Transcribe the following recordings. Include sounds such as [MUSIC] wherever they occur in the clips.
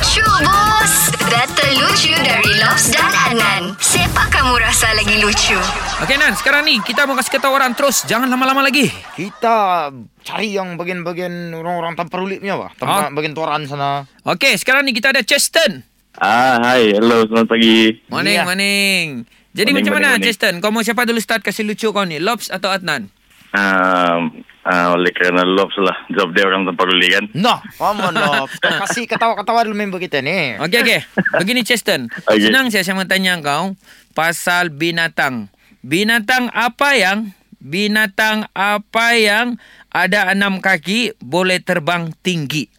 Lucu bos Data lucu dari Lobs dan Anan Siapa kamu rasa lagi lucu? Okey Nan, sekarang ni kita mau kasih ketahu orang terus. Jangan lama-lama lagi. Kita cari yang bagian-bagian orang-orang tanpa rulit punya apa? Tempat Ah. bagian toran sana. Okey, sekarang ni kita ada Cheston. Ah, hai. Hello, selamat pagi. Morning, Ya. morning. Jadi Morning, macam mana morning, morning. Cheston? Kau mau siapa dulu start kasih lucu kau ni? Lobs atau Adnan? Um, ah, oleh kerana Lobs lah. Job dia orang tempat ruli kan. Nah, come on. Kita kasih ketawa-ketawa dulu member kita ni. Okey, okey. Begini Cheston. [LAUGHS] Okey. Senang saya saya mau tanya kau pasal binatang. Binatang apa yang binatang apa yang ada enam kaki boleh terbang tinggi?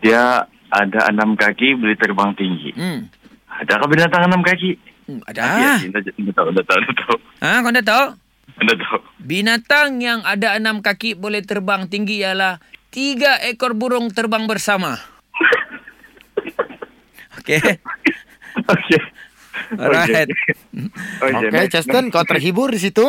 Dia ada enam kaki, boleh terbang tinggi. Hmm. Adakah binatang enam kaki? Hmm, Ah. ada. Dah tahu, dah tahu, dah tahu. Ha, kau dah tahu? Binatang yang ada enam kaki boleh terbang tinggi ialah tiga ekor burung terbang bersama. [LAUGHS] Okey. Okey. Alright. Okey. Okey, Justin, kau terhibur di situ?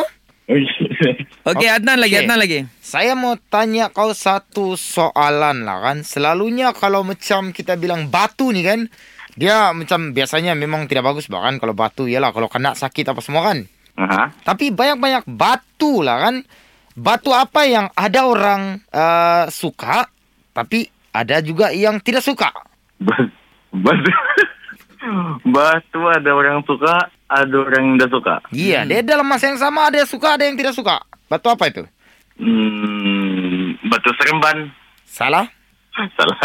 Okey. Adnan lagi, Okey. Adnan lagi. Saya mau tanya kau satu soalan lah kan. Selalunya kalau macam kita bilang batu ni kan, dia macam biasanya memang tidak bagus bahkan kalau batu ialah kalau kena sakit apa semua kan. Aha. Tapi banyak-banyak batu lah kan. Batu apa yang ada orang uh, suka, tapi ada juga yang tidak suka. Ba- Batu. [LAUGHS] Batu ada orang suka, ada orang yang tidak suka. Iya, dia dalam masa yang sama ada yang suka, ada yang tidak suka. Batu apa itu? Hmm, batu seremban. Salah? [LAUGHS] Salah.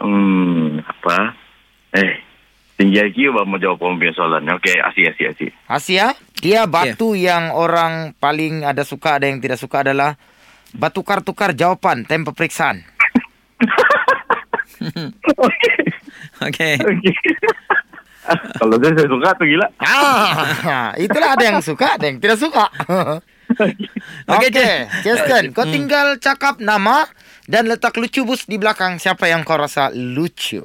Hmm, apa? Eh, tinggi IQ baru mau jawab punya soalan. Okey, asik, asik, asik. Asia, dia batu yang orang paling ada suka, ada yang tidak suka adalah batu tukar-tukar jawaban tempo periksaan. [LAUGHS] Okey. [LAUGHS] Okey. [LAUGHS] Kalau saya, saya suka tu gila. Ah, itulah ada yang suka, ada yang tidak suka. Okey, Okey, Justin, kau tinggal cakap nama dan letak lucu bus di belakang siapa yang kau rasa lucu.